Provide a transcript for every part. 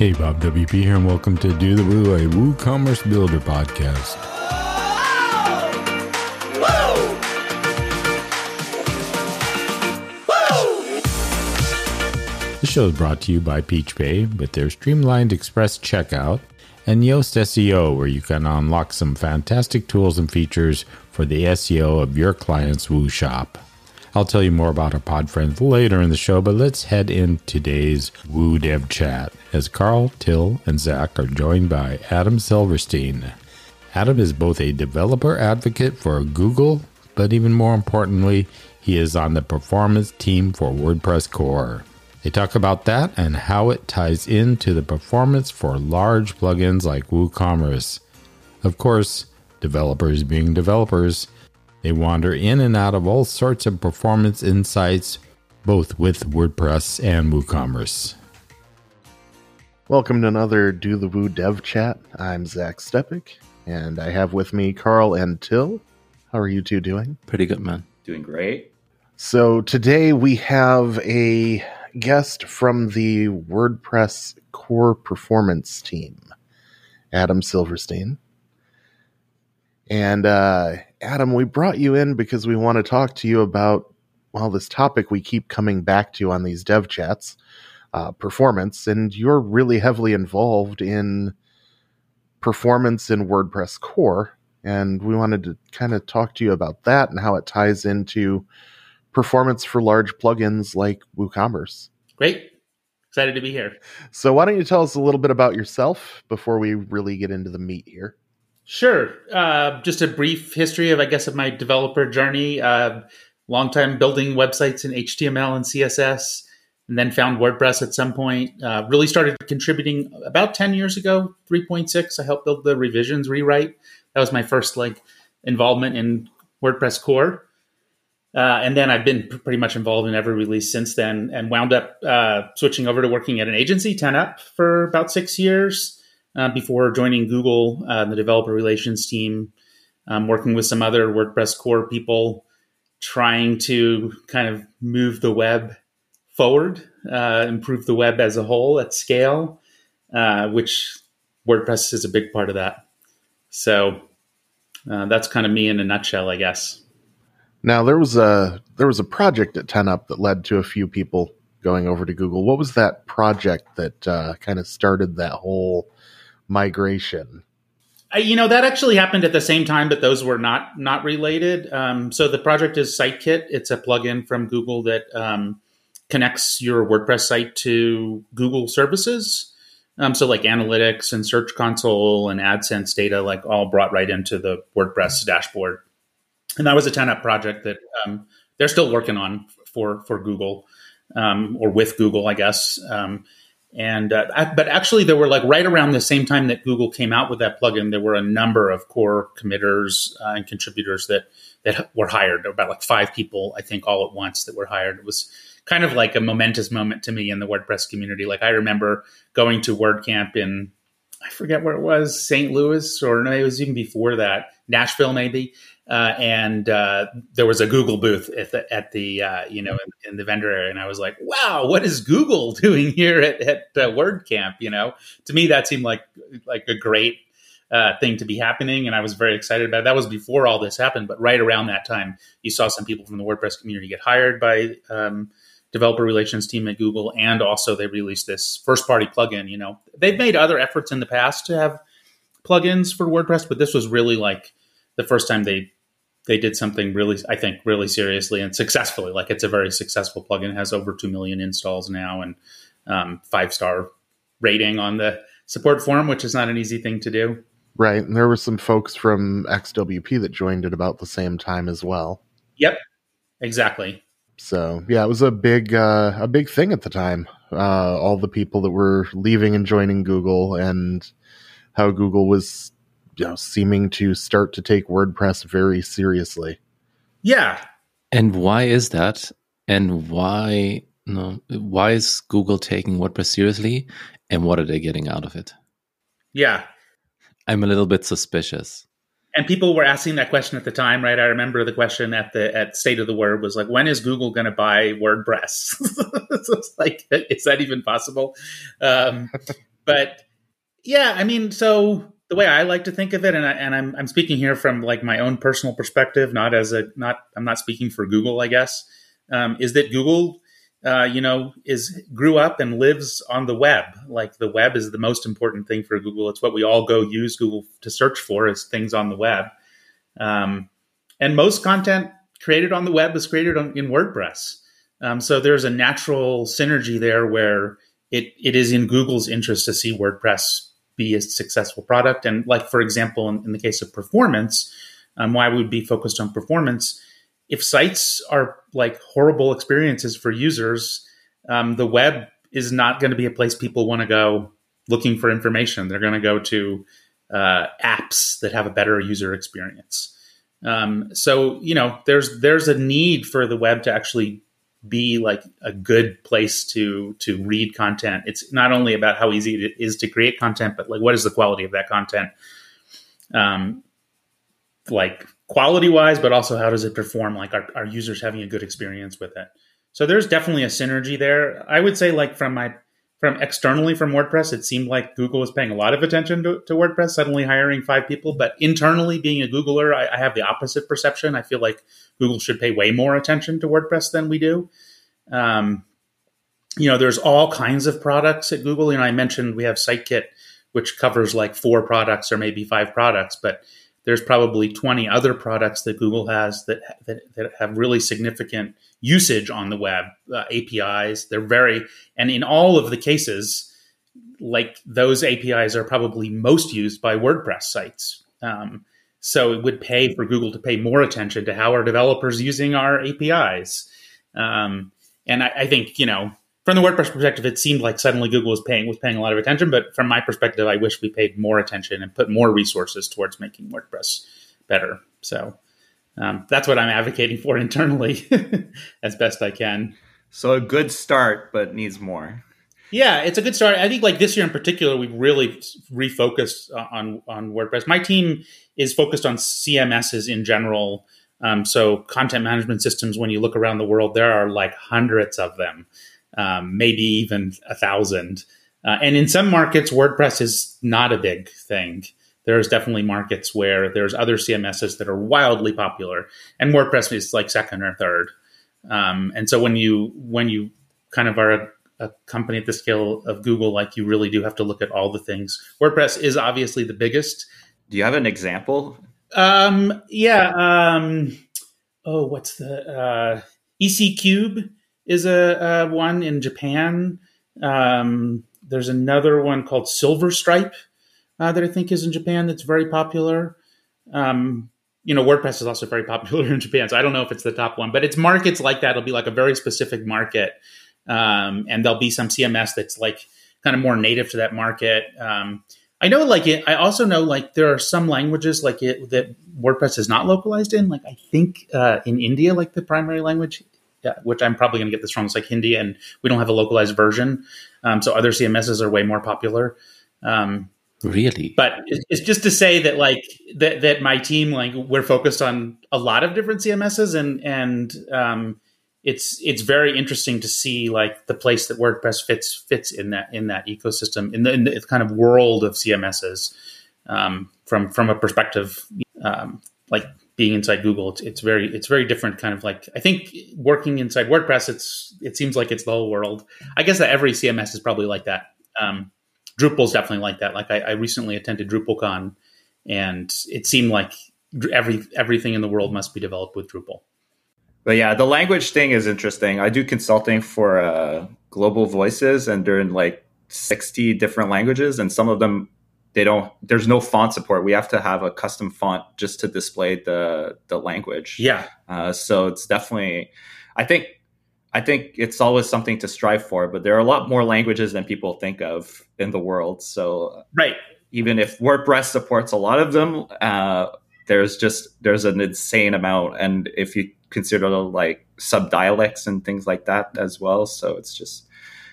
Hey, Bob WP here, and welcome to Do the Woo, a WooCommerce Builder podcast. The show is brought to you by PeachPay with their streamlined express checkout and Yoast SEO, where you can unlock some fantastic tools and features for the SEO of your client's Woo shop. I'll tell you more about our pod friends later in the show, but let's head in today's Woo Dev Chat as Carl, Till, and Zach are joined by Adam Silverstein. Adam is both a developer advocate for Google, but even more importantly, he is on the performance team for WordPress Core. They talk about that and how it ties into the performance for large plugins like WooCommerce. Of course, developers being developers, they wander in and out of all sorts of performance insights, both with WordPress and WooCommerce. Welcome to another Do the Woo Dev Chat. I'm Zach Stepek, and I have with me Carl and Till. How are you two doing? Pretty good, man. Doing great. So today we have a guest from the WordPress core performance team, Adam Silverstein. And uh, Adam, we brought you in because we want to talk to you about, well, this topic we keep coming back to on these dev chats uh, performance. And you're really heavily involved in performance in WordPress core. And we wanted to kind of talk to you about that and how it ties into performance for large plugins like WooCommerce. Great. Excited to be here. So, why don't you tell us a little bit about yourself before we really get into the meat here? Sure. Uh, just a brief history of, I guess, of my developer journey. Uh, long time building websites in HTML and CSS, and then found WordPress at some point. Uh, really started contributing about 10 years ago, 3.6. I helped build the revisions rewrite. That was my first like involvement in WordPress core. Uh, and then I've been pretty much involved in every release since then and wound up uh, switching over to working at an agency, 10up, for about six years uh, before joining Google, uh, the developer relations team, um, working with some other WordPress core people, trying to kind of move the web forward, uh, improve the web as a whole at scale, uh, which WordPress is a big part of that. So that's kind of me in a nutshell, I guess. Now there was a there was a project at 10up that led to a few people going over to Google. What was that project that uh, kind of started that whole migration? You know that actually happened at the same time, but those were not not related. Um, so the project is SiteKit. It's a plugin from Google that um, connects your WordPress site to Google services. Um, so like analytics and Search Console and AdSense data, like all brought right into the WordPress dashboard and that was a 10up project that um, they're still working on for for Google um, or with Google, I guess. And uh, I, but actually, there were like right around the same time that Google came out with that plugin, there were a number of core committers uh, and contributors that that were hired. About like five people, I think, all at once that were hired. It was kind of like a momentous moment to me in the WordPress community. Like I remember going to WordCamp in I forget where it was, St. Louis, or no, it was even before that, Nashville maybe. Uh, and uh, there was a Google booth at the, at the uh, you know in, in, the vendor area, and I was like, "Wow, what is Google doing here at, at uh, WordCamp?" You know, to me that seemed like like a great uh, thing to be happening, and I was very excited about. it. That was before all this happened, but right around that time, you saw some people from the WordPress community get hired by um, developer relations team at Google, and also they released this first party plugin. You know, they've made other efforts in the past to have plugins for WordPress, but this was really like the first time they they did something really, I think, really seriously and successfully. Like it's a very successful plugin. It has over two million installs now and um, five star rating on the support forum, which is not an easy thing to do. Right, and there were some folks from XWP that joined at about the same time as well. Yep, exactly. So yeah, it was a big uh, a big thing at the time. Uh, all the people that were leaving and joining Google, and how Google was you know, seeming to start to take WordPress very seriously. Yeah. And why is that? And why no why is Google taking WordPress seriously and what are they getting out of it? Yeah. I'm a little bit suspicious. And people were asking that question at the time, right? I remember the question at the at State of the Word was like, when is Google going to buy WordPress? so it's like, is that even possible? Um, but yeah, I mean, so the way I like to think of it, and, I, and I'm I'm speaking here from like my own personal perspective, not as a not I'm not speaking for Google, I guess, um, is that Google, uh, you know, is grew up and lives on the web. Like the web is the most important thing for Google. It's what we all go use Google to search for is things on the web, um, and most content created on the web is created on, in WordPress. Um, so there's a natural synergy there where it it is in Google's interest to see WordPress be a successful product. And like for example, in, in the case of performance, um, why we would be focused on performance. If sites are like horrible experiences for users, um, the web is not going to be a place people want to go looking for information. They're going to go to uh, apps that have a better user experience. Um, so you know, there's there's a need for the web to actually be like a good place to to read content. It's not only about how easy it is to create content, but like what is the quality of that content, um, like quality wise, but also how does it perform? Like are, are users having a good experience with it? So there's definitely a synergy there. I would say like from my from externally from WordPress, it seemed like Google was paying a lot of attention to, to WordPress, suddenly hiring five people. But internally, being a Googler, I, I, have the opposite perception. I feel like Google should pay way more attention to WordPress than we do. Um, you know, there's all kinds of products at Google. You know, I mentioned we have SiteKit, which covers like four products or maybe five products, but there's probably 20 other products that Google has that, that, that have really significant usage on the web, uh, APIs. They're very, and in all of the cases, like those APIs are probably most used by WordPress sites. Um, so it would pay for Google to pay more attention to how our developers using our APIs. Um, and I, I, think you know, from the WordPress perspective, it seemed like suddenly Google was paying was paying a lot of attention. But from my perspective, I wish we paid more attention and put more resources towards making WordPress better. So um, that's what I'm advocating for internally as best I can. So a good start, but needs more. Yeah, it's a good start. I think like this year in particular, we really refocused on on WordPress. My team is focused on CMSs in general. Um, so content management systems, when you look around the world, there are like hundreds of them, um, maybe even a thousand. Uh, and in some markets, WordPress is not a big thing there's definitely markets where there's other CMSs that are wildly popular, and WordPress is like second or third. Um, and so when you when you kind of are a, a, company at the scale of Google, like you really do have to look at all the things. WordPress is obviously the biggest. Do you have an example? Um, yeah. Um, oh, what's the uh, EC Cube is a, a one in Japan. Um, there's another one called SilverStripe uh, that I think is in Japan that's very popular. Um, you know, WordPress is also very popular in Japan, so I don't know if it's the top one, but it's markets like that. It'll be like a very specific market, um, and there'll be some CMS that's like kind of more native to that market. Um, I know, like it. I also know, like there are some languages like it that WordPress is not localized in. Like I think uh, in India, like the primary language, yeah, which I'm probably going to get this wrong. It's like Hindi, and we don't have a localized version. Um, so other CMSs are way more popular. Um, Really? But it's just to say that like that that my team like we're focused on a lot of different CMSs and and um, it's it's very interesting to see like the place that WordPress fits fits in that in that ecosystem in the, in the kind of world of CMSs um, from from a perspective um, like being inside Google. It's, it's very it's very different kind of like I think working inside WordPress. It's it seems like it's the whole world. I guess that every CMS is probably like that. Um, Drupal's definitely like that. Like I, I recently attended DrupalCon, and it seemed like every everything in the world must be developed with Drupal. But yeah, the language thing is interesting. I do consulting for uh, Global Voices, and they're in like sixty different languages, and some of them they don't. There's no font support. We have to have a custom font just to display the the language. Yeah. Uh, so it's definitely. I think I think it's always something to strive for, but there are a lot more languages than people think of in the world. So, right, even if WordPress supports a lot of them, uh, there's just there's an insane amount, and if you consider like sub dialects and things like that as well, so it's just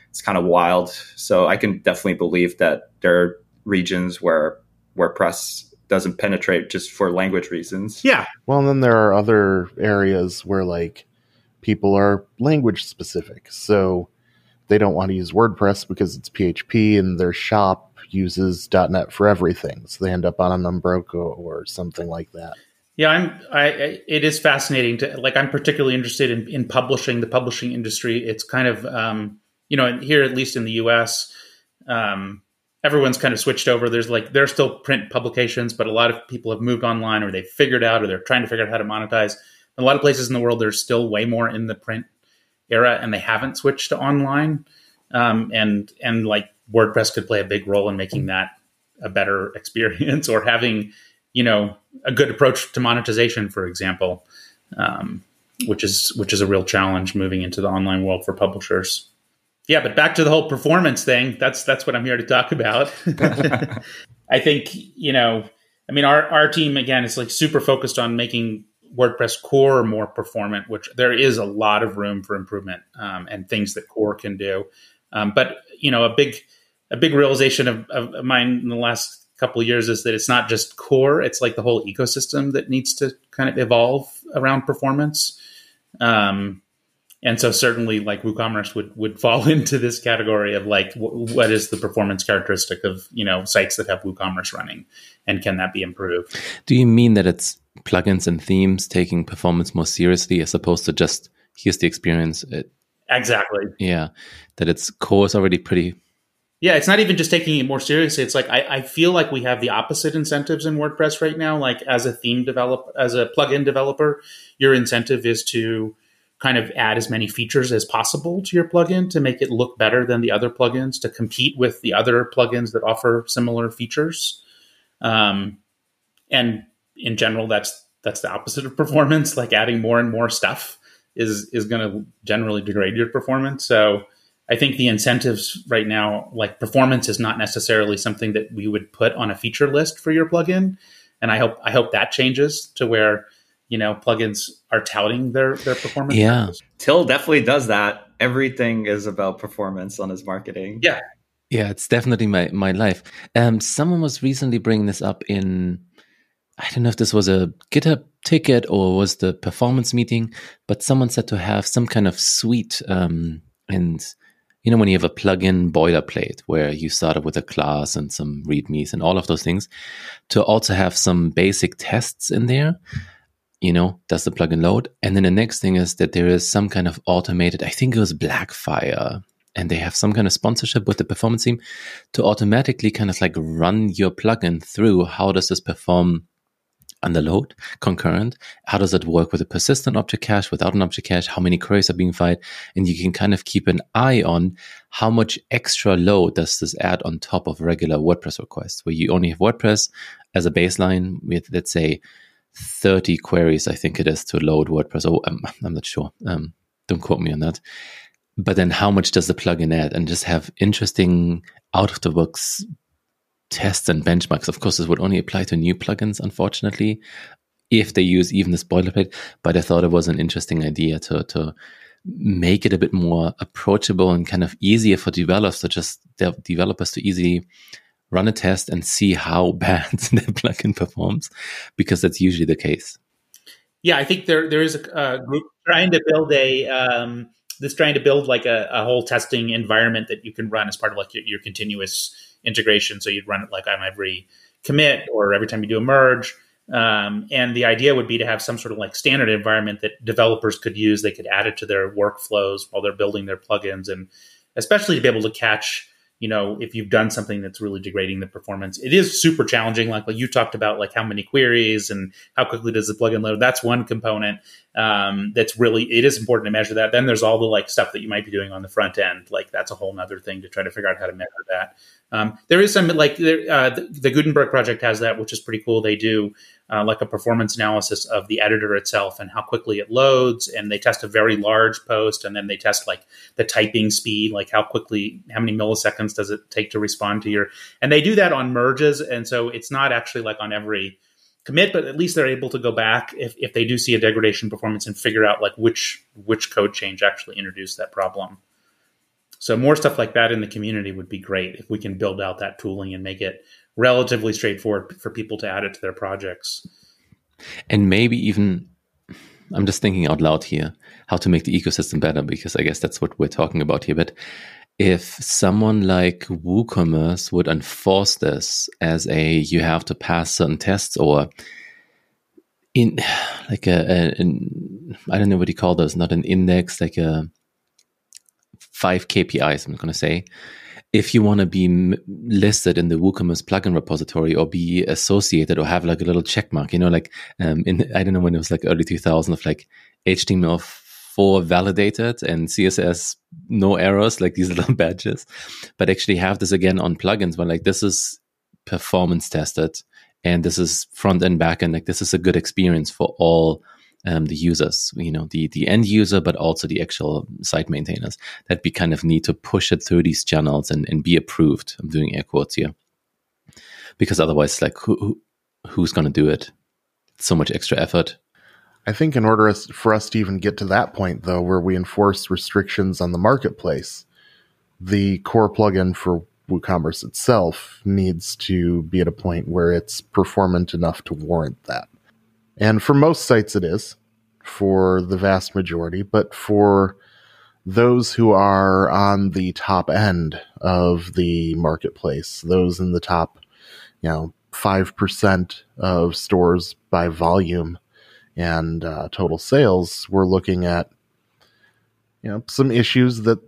it's kind of wild. So I can definitely believe that there are regions where WordPress doesn't penetrate just for language reasons. Yeah. Well, and then there are other areas where like people are language specific. So they don't want to use WordPress because it's PHP and their shop uses .NET for everything. So they end up on an Umbraco or something like that. Yeah, I'm. I, I, it is fascinating to like. I'm particularly interested in, in publishing the publishing industry. It's kind of um, you know here at least in the U.S. Um, everyone's kind of switched over. There's like there's still print publications, but a lot of people have moved online or they've figured out or they're trying to figure out how to monetize. A lot of places in the world, there's still way more in the print era, and they haven't switched to online. Um, and and like WordPress could play a big role in making that a better experience or having you know a good approach to monetization, for example, um, which is which is a real challenge moving into the online world for publishers. Yeah, but back to the whole performance thing. That's that's what I'm here to talk about. I think you know, I mean, our our team again is like super focused on making WordPress core more performant, which there is a lot of room for improvement um, and things that core can do. Um, but you know, a big a big realization of, of mine in the last couple years is that it's not just core; it's like the whole ecosystem that needs to kind of evolve around performance. Um, and so certainly like WooCommerce would would fall into this category of like w- what is the performance characteristic of you know sites that have WooCommerce running, and can that be improved? Do you mean that it's plugins and themes taking performance more seriously as opposed to just here's the experience? It, exactly. Yeah, that its core is already pretty. Yeah, it's not even just taking it more seriously. It's like I, I feel like we have the opposite incentives in WordPress right now. Like as a theme developer, as a plugin developer, your incentive is to kind of add as many features as possible to your plugin to make it look better than the other plugins to compete with the other plugins that offer similar features. Um, and in general, that's that's the opposite of performance. Like adding more and more stuff is is going to generally degrade your performance. So I think the incentives right now, like performance, is not necessarily something that we would put on a feature list for your plugin. And I hope I hope that changes to where you know plugins are touting their their performance. Yeah, Till definitely does that. Everything is about performance on his marketing. Yeah, yeah, it's definitely my my life. Um, someone was recently bringing this up in. I don't know if this was a GitHub ticket or was the performance meeting, but someone said to have some kind of suite um, and you know when you have a plugin boilerplate where you start up with a class and some readmes and all of those things, to also have some basic tests in there you know, does the plugin load? And then the next thing is that there is some kind of automated, I think it was Blackfire, and they have some kind of sponsorship with the performance team to automatically kind of like run your plugin through how does this perform under load, concurrent? How does it work with a persistent object cache, without an object cache? How many queries are being fired? And you can kind of keep an eye on how much extra load does this add on top of regular WordPress requests, where you only have WordPress as a baseline with, let's say, 30 queries, I think it is, to load WordPress. Oh, I'm, I'm not sure. Um, don't quote me on that. But then how much does the plugin add? And just have interesting out of the box tests and benchmarks. Of course, this would only apply to new plugins, unfortunately, if they use even this boilerplate. But I thought it was an interesting idea to, to make it a bit more approachable and kind of easier for developers to just developers to easily run a test and see how bad the plugin performs, because that's usually the case. Yeah, I think there there is a, a group trying to build a um, this trying to build like a, a, whole testing environment that you can run as part of like your, your continuous integration. So you'd run it like on every commit or every time you do a merge. Um, and the idea would be to have some sort of like standard environment that developers could use. They could add it to their workflows while they're building their plugins, and especially to be able to catch you know if you've done something that's really degrading the performance it is super challenging like, like you talked about like how many queries and how quickly does the plugin load that's one component um, that's really it is important to measure that then there's all the like stuff that you might be doing on the front end like that's a whole nother thing to try to figure out how to measure that um, there is some like uh, the, the gutenberg project has that which is pretty cool they do uh, like a performance analysis of the editor itself and how quickly it loads. And they test a very large post, and then they test like the typing speed, like how quickly, how many milliseconds does it take to respond to your. And they do that on merges, and so it's not actually like on every commit, but at least they're able to go back if, if they do see a degradation performance and figure out like which which code change actually introduced that problem. So more stuff like that in the community would be great if we can build out that tooling and make it relatively straightforward for people to add it to their projects. And maybe even I'm just thinking out loud here how to make the ecosystem better because I guess that's what we're talking about here. But if someone like WooCommerce would enforce this as a you have to pass certain tests or in like a, a I don't know what you call those, not an index, like a five KPIs. I'm going to say if you want to be m- listed in the WooCommerce plugin repository or be associated or have like a little check mark, you know, like um, in I don't know when it was like early 2000 of like HTML4 validated and CSS no errors, like these little badges, but actually have this again on plugins where like this is performance tested and this is front and back and like this is a good experience for all um, the users, you know, the the end user, but also the actual site maintainers. That we kind of need to push it through these channels and, and be approved. I'm doing air quotes here, because otherwise, like, who, who who's going to do it? So much extra effort. I think in order for us to even get to that point, though, where we enforce restrictions on the marketplace, the core plugin for WooCommerce itself needs to be at a point where it's performant enough to warrant that. And for most sites, it is for the vast majority, but for those who are on the top end of the marketplace, those in the top, you know, 5% of stores by volume and uh, total sales, we're looking at, you know, some issues that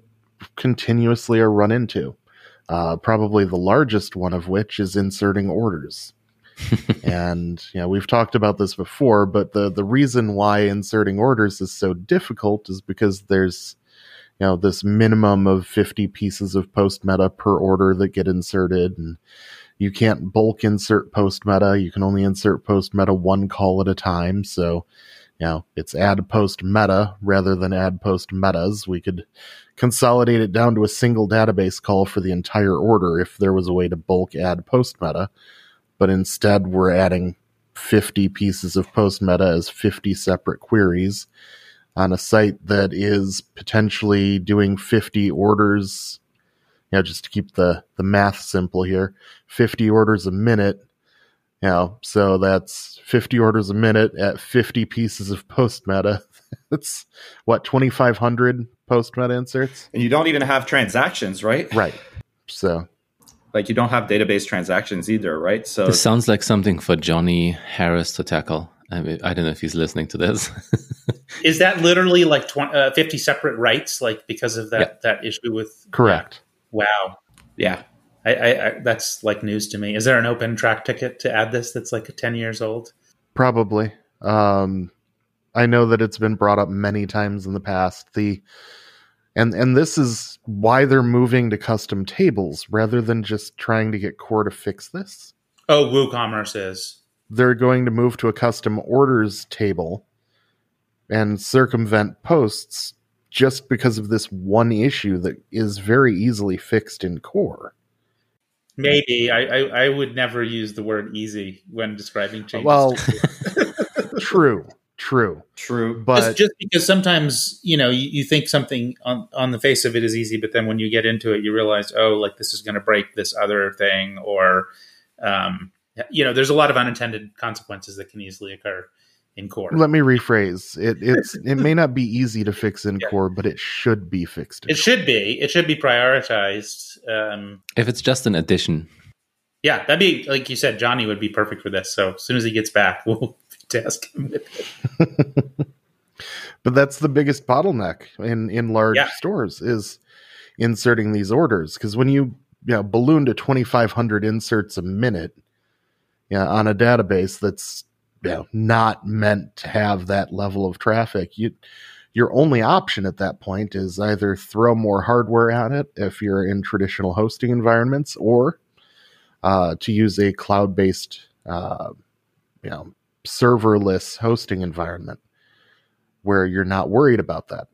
continuously are run into. Uh, probably the largest one of which is inserting orders. and you know we've talked about this before but the the reason why inserting orders is so difficult is because there's you know this minimum of 50 pieces of post meta per order that get inserted and you can't bulk insert post meta. You can only insert post meta one call at a time. So you know it's add post meta rather than add post metas. We could consolidate it down to a single database call for the entire order if there was a way to bulk add post meta. But instead we're adding 50 pieces of post meta as 50 separate queries on a site that is potentially doing 50 orders you know just to keep the the math simple here 50 orders a minute you know so that's 50 orders a minute at 50 pieces of post meta that's what 2500 post meta inserts and you don't even have transactions right right so like you don't have database transactions either, right? So this sounds like something for Jonny Harris to tackle. I, mean, I don't know if he's listening to this. Is that literally like 20, uh, 50 separate rights, like because of that, yeah. that issue with? Correct. Wow. Yeah. I, I, I, that's like news to me. Is there an open Trac ticket to add this that's like 10 years old? Probably. Um, I know that it's been brought up many times in the past. The and and this is why they're moving to custom tables rather than just trying to get core to fix this. Oh, WooCommerce is. They're going to move to a custom orders table and circumvent posts just because of this one issue that is very easily fixed in core. Maybe I, I, I would never use the word easy when describing changes. Well, true, True. True. But just, just, because sometimes, you know, you, you, think something on, on the face of it is easy, but then when you get into it, you realize, oh, like this is going to break this other thing. Or, um, you know, there's a lot of unintended consequences that can easily occur in core. Let me rephrase. It it's it may not be easy to fix in yeah. core, but it should be fixed. it should be. It should be prioritized. Um, if it's just an addition. Yeah, that'd be like you said. Jonny would be perfect for this. So as soon as he gets back, we'll task him but that's the biggest bottleneck in in large yeah. stores is inserting these orders because when you you know balloon to 2500 inserts a minute yeah on a database that's you know, not meant to have that level of traffic you your only option at that point is either throw more hardware at it if you're in traditional hosting environments or uh, to use a cloud-based uh, you know serverless hosting environment where you're not worried about that.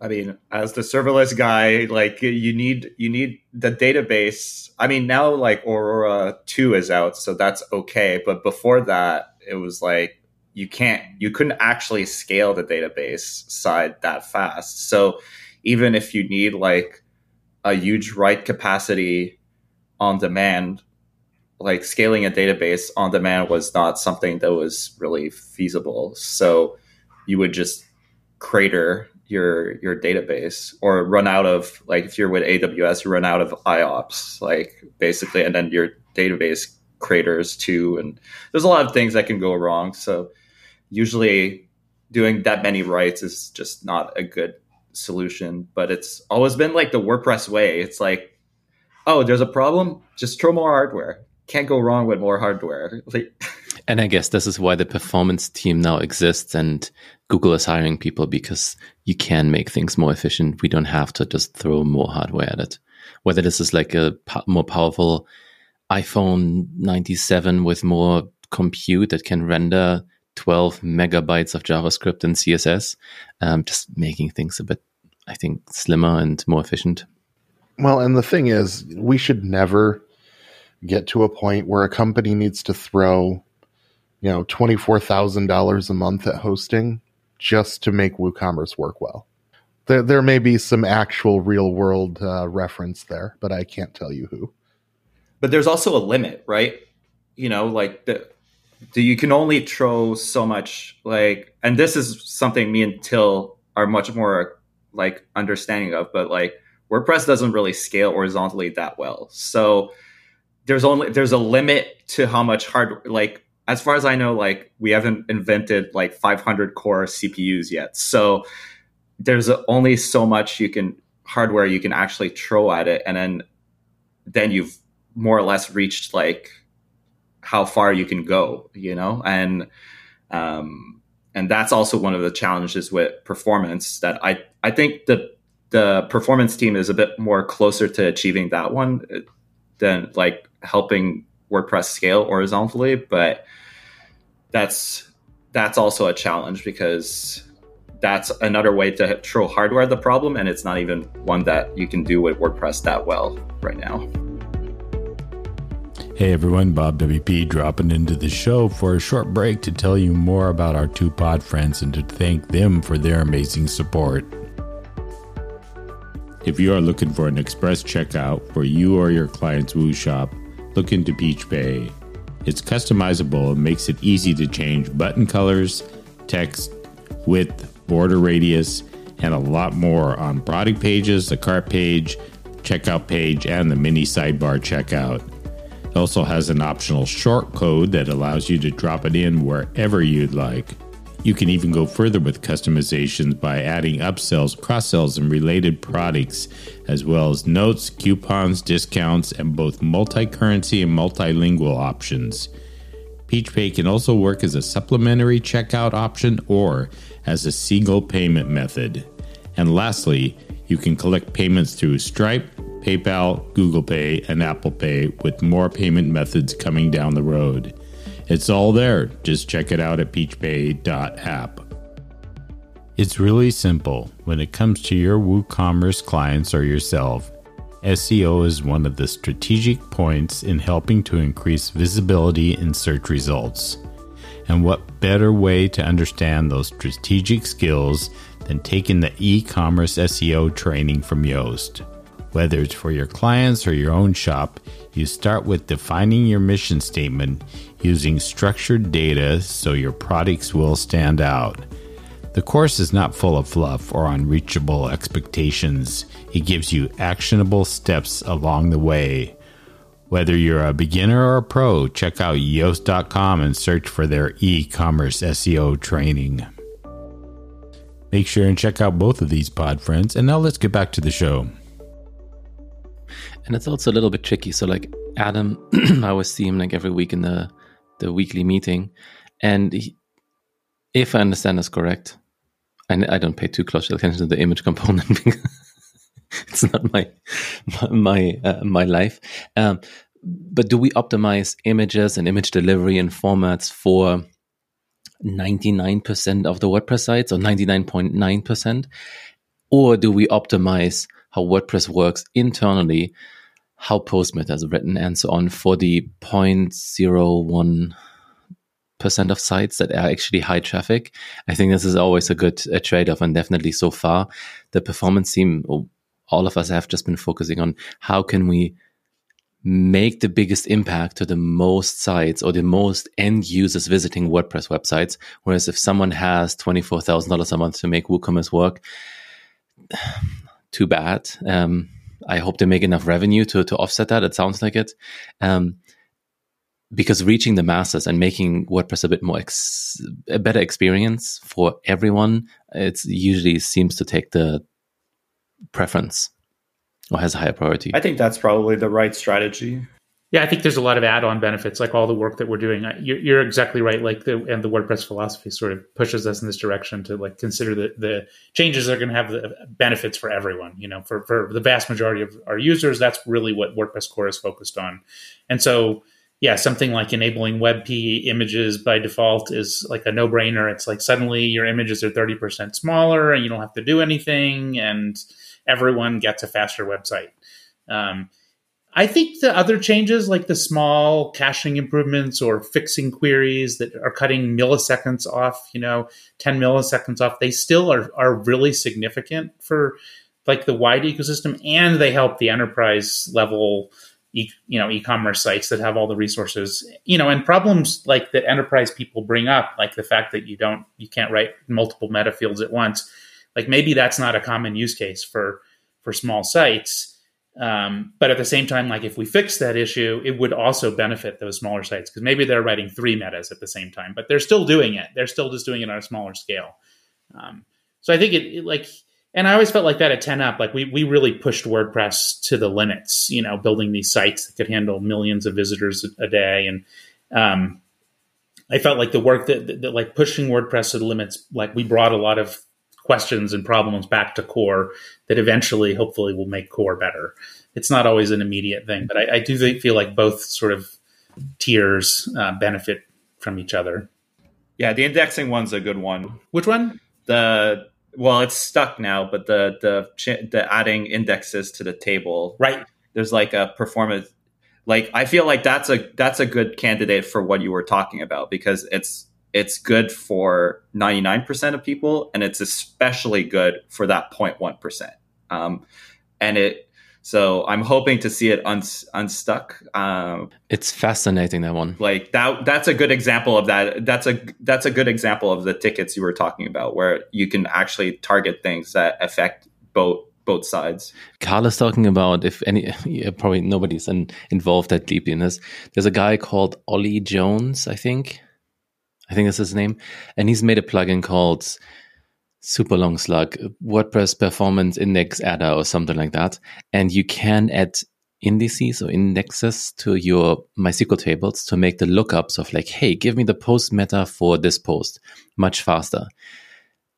I mean, as the serverless guy, like you need you need the database. I mean, now like Aurora 2 is out, so that's okay, but before that, it was like you can't you couldn't actually scale the database side that fast. So even if you need like a huge write capacity on demand, like scaling a database on demand was not something that was really feasible. So you would just crater your your database or run out of like if you're with AWS, you run out of IOPS, like basically, and then your database craters too. And there's a lot of things that can go wrong. So usually doing that many writes is just not a good solution. But it's always been like the WordPress way. It's like, oh, there's a problem, just throw more hardware. Can't go wrong with more hardware. And I guess this is why the performance team now exists and Google is hiring people because you can make things more efficient. We don't have to just throw more hardware at it. Whether this is like a more powerful iPhone 97 with more compute that can render 12 megabytes of JavaScript and CSS, um, just making things a bit, I think, slimmer and more efficient. Well, and the thing is, we should never get to a point where a company needs to throw you know, $24,000 a month at hosting just to make WooCommerce work well. There, there may be some actual real world uh, reference there, but I can't tell you who. But there's also a limit, right? You know, like the, the you can only throw so much, like, and this is something me and Till are much more like understanding of, but like WordPress doesn't really scale horizontally that well. So there's only there's a limit to how much hard like as far as I know, like we haven't invented like 500 core CPUs yet. So there's only so much you can hardware you can actually throw at it, and then then you've more or less reached like how far you can go, you know, and um, and that's also one of the challenges with performance that I I think the the performance team is a bit more closer to achieving that one than like helping WordPress scale horizontally, but that's that's also a challenge because that's another way to throw hardware at the problem, and it's not even one that you can do with WordPress that well right now. Hey everyone, Bob WP dropping into the show for a short break to tell you more about our two pod friends and to thank them for their amazing support. If you are looking for an express checkout for you or your client's Woo shop, look into PeachPay. It's customizable and makes it easy to change button colors, text, width, border radius, and a lot more on product pages, the cart page, checkout page, and the mini sidebar checkout. Also has an optional short code that allows you to drop it in wherever you'd like. You can even go further with customizations by adding upsells, cross sells, and related products, as well as notes, coupons, discounts, and both multi currency and multilingual options. PeachPay can also work as a supplementary checkout option or as a single payment method. And lastly, you can collect payments through Stripe, PayPal, Google Pay, and Apple Pay, with more payment methods coming down the road. It's all there. Just check it out at peachpay.app. It's really simple when it comes to your WooCommerce clients or yourself. SEO is one of the strategic points in helping to increase visibility in search results. And what better way to understand those strategic skills than taking the e commerce SEO training from Yoast? Whether it's for your clients or your own shop, you start with defining your mission statement using structured data so your products will stand out. The course is not full of fluff or unreachable expectations. It gives you actionable steps along the way. Whether you're a beginner or a pro, check out Yoast.com and search for their e commerce SEO training. Make sure and check out both of these pod friends. And now let's get back to the show. And it's also a little bit tricky. So, like Adam, I always see him like every week in the the weekly meeting, and he, if I understand this correct, and I don't pay too close attention to the image component because it's not my my uh, my life. Um, but do we optimize images and image delivery and formats for 99% of the WordPress sites or 99.9%? Or do we optimize how WordPress works internally, how Postman is written, and so on for the 0.01 percent of sites that are actually high traffic. I think this is always a good a trade off, and definitely so far, the performance team, all of us have just been focusing on how can we make the biggest impact to the most sites or the most end users visiting WordPress websites. Whereas if someone has $24,000 a month to make WooCommerce work, too bad. Um, I hope they make enough revenue to, to offset that. It sounds like it. Um, because reaching the masses and making WordPress a bit more ex- a better experience for everyone, it usually seems to take the preference or has a higher priority. I think that's probably the right strategy. Yeah, I think there's a lot of add-on benefits, like all the work that we're doing. You're, you're, exactly right. Like the and the WordPress philosophy sort of pushes us in this direction to like consider the the changes that are going to have the benefits for everyone. You know, for for the vast majority of our users, that's really what WordPress core is focused on. And so, yeah, something like enabling WebP images by default is like a no-brainer. It's like suddenly your images are thirty percent smaller, and you don't have to do anything, and everyone gets a faster website. Um, I think the other changes, like the small caching improvements or fixing queries that are cutting milliseconds off, you know, 10 milliseconds off, they still are, are really significant for like the wide ecosystem and they help the enterprise level e- you know e-commerce sites that have all the resources. You know and problems like that enterprise people bring up like the fact that you don't you can't write multiple meta fields at once like maybe that's not a common use case for for small sites um, but at the same time, like if we fix that issue, it would also benefit those smaller sites because maybe they're writing three metas at the same time, but they're still doing it. They're still just doing it on a smaller scale. Um, so I think it, it, like, and I always felt like that at 10up, like we, we really pushed WordPress to the limits, you know, building these sites that could handle millions of visitors a, day. And, um, I felt like the work that, that, that like pushing WordPress to the limits, like we brought a lot of questions and problems back to core that eventually, hopefully, will make core better. It's not always an immediate thing, but I, I do feel like both sort of tiers uh, benefit from each other. Yeah, the indexing one's a good one. Which one? The well, it's stuck now, but the the the adding indexes to the table. Right. There's like a performance like I feel like that's a that's a good candidate for what you were talking about because it's it's good for 99% of people and it's especially good for that 0.1% um, and it so i'm hoping to see it un- unstuck um, it's fascinating that one like that that's a good example of that that's a that's a good example of the tickets you were talking about where you can actually target things that affect both both sides. Carl is talking about if any, yeah, probably nobody's in, involved that deeply in this. There's a guy called Ollie Jones, I think, I think that's his name. And he's made a plugin called Super Long Slug, WordPress Performance Index Adder or something like that. And you can add indices or indexes to your MySQL tables to make the lookups of like, hey, give me the post meta for this post much faster.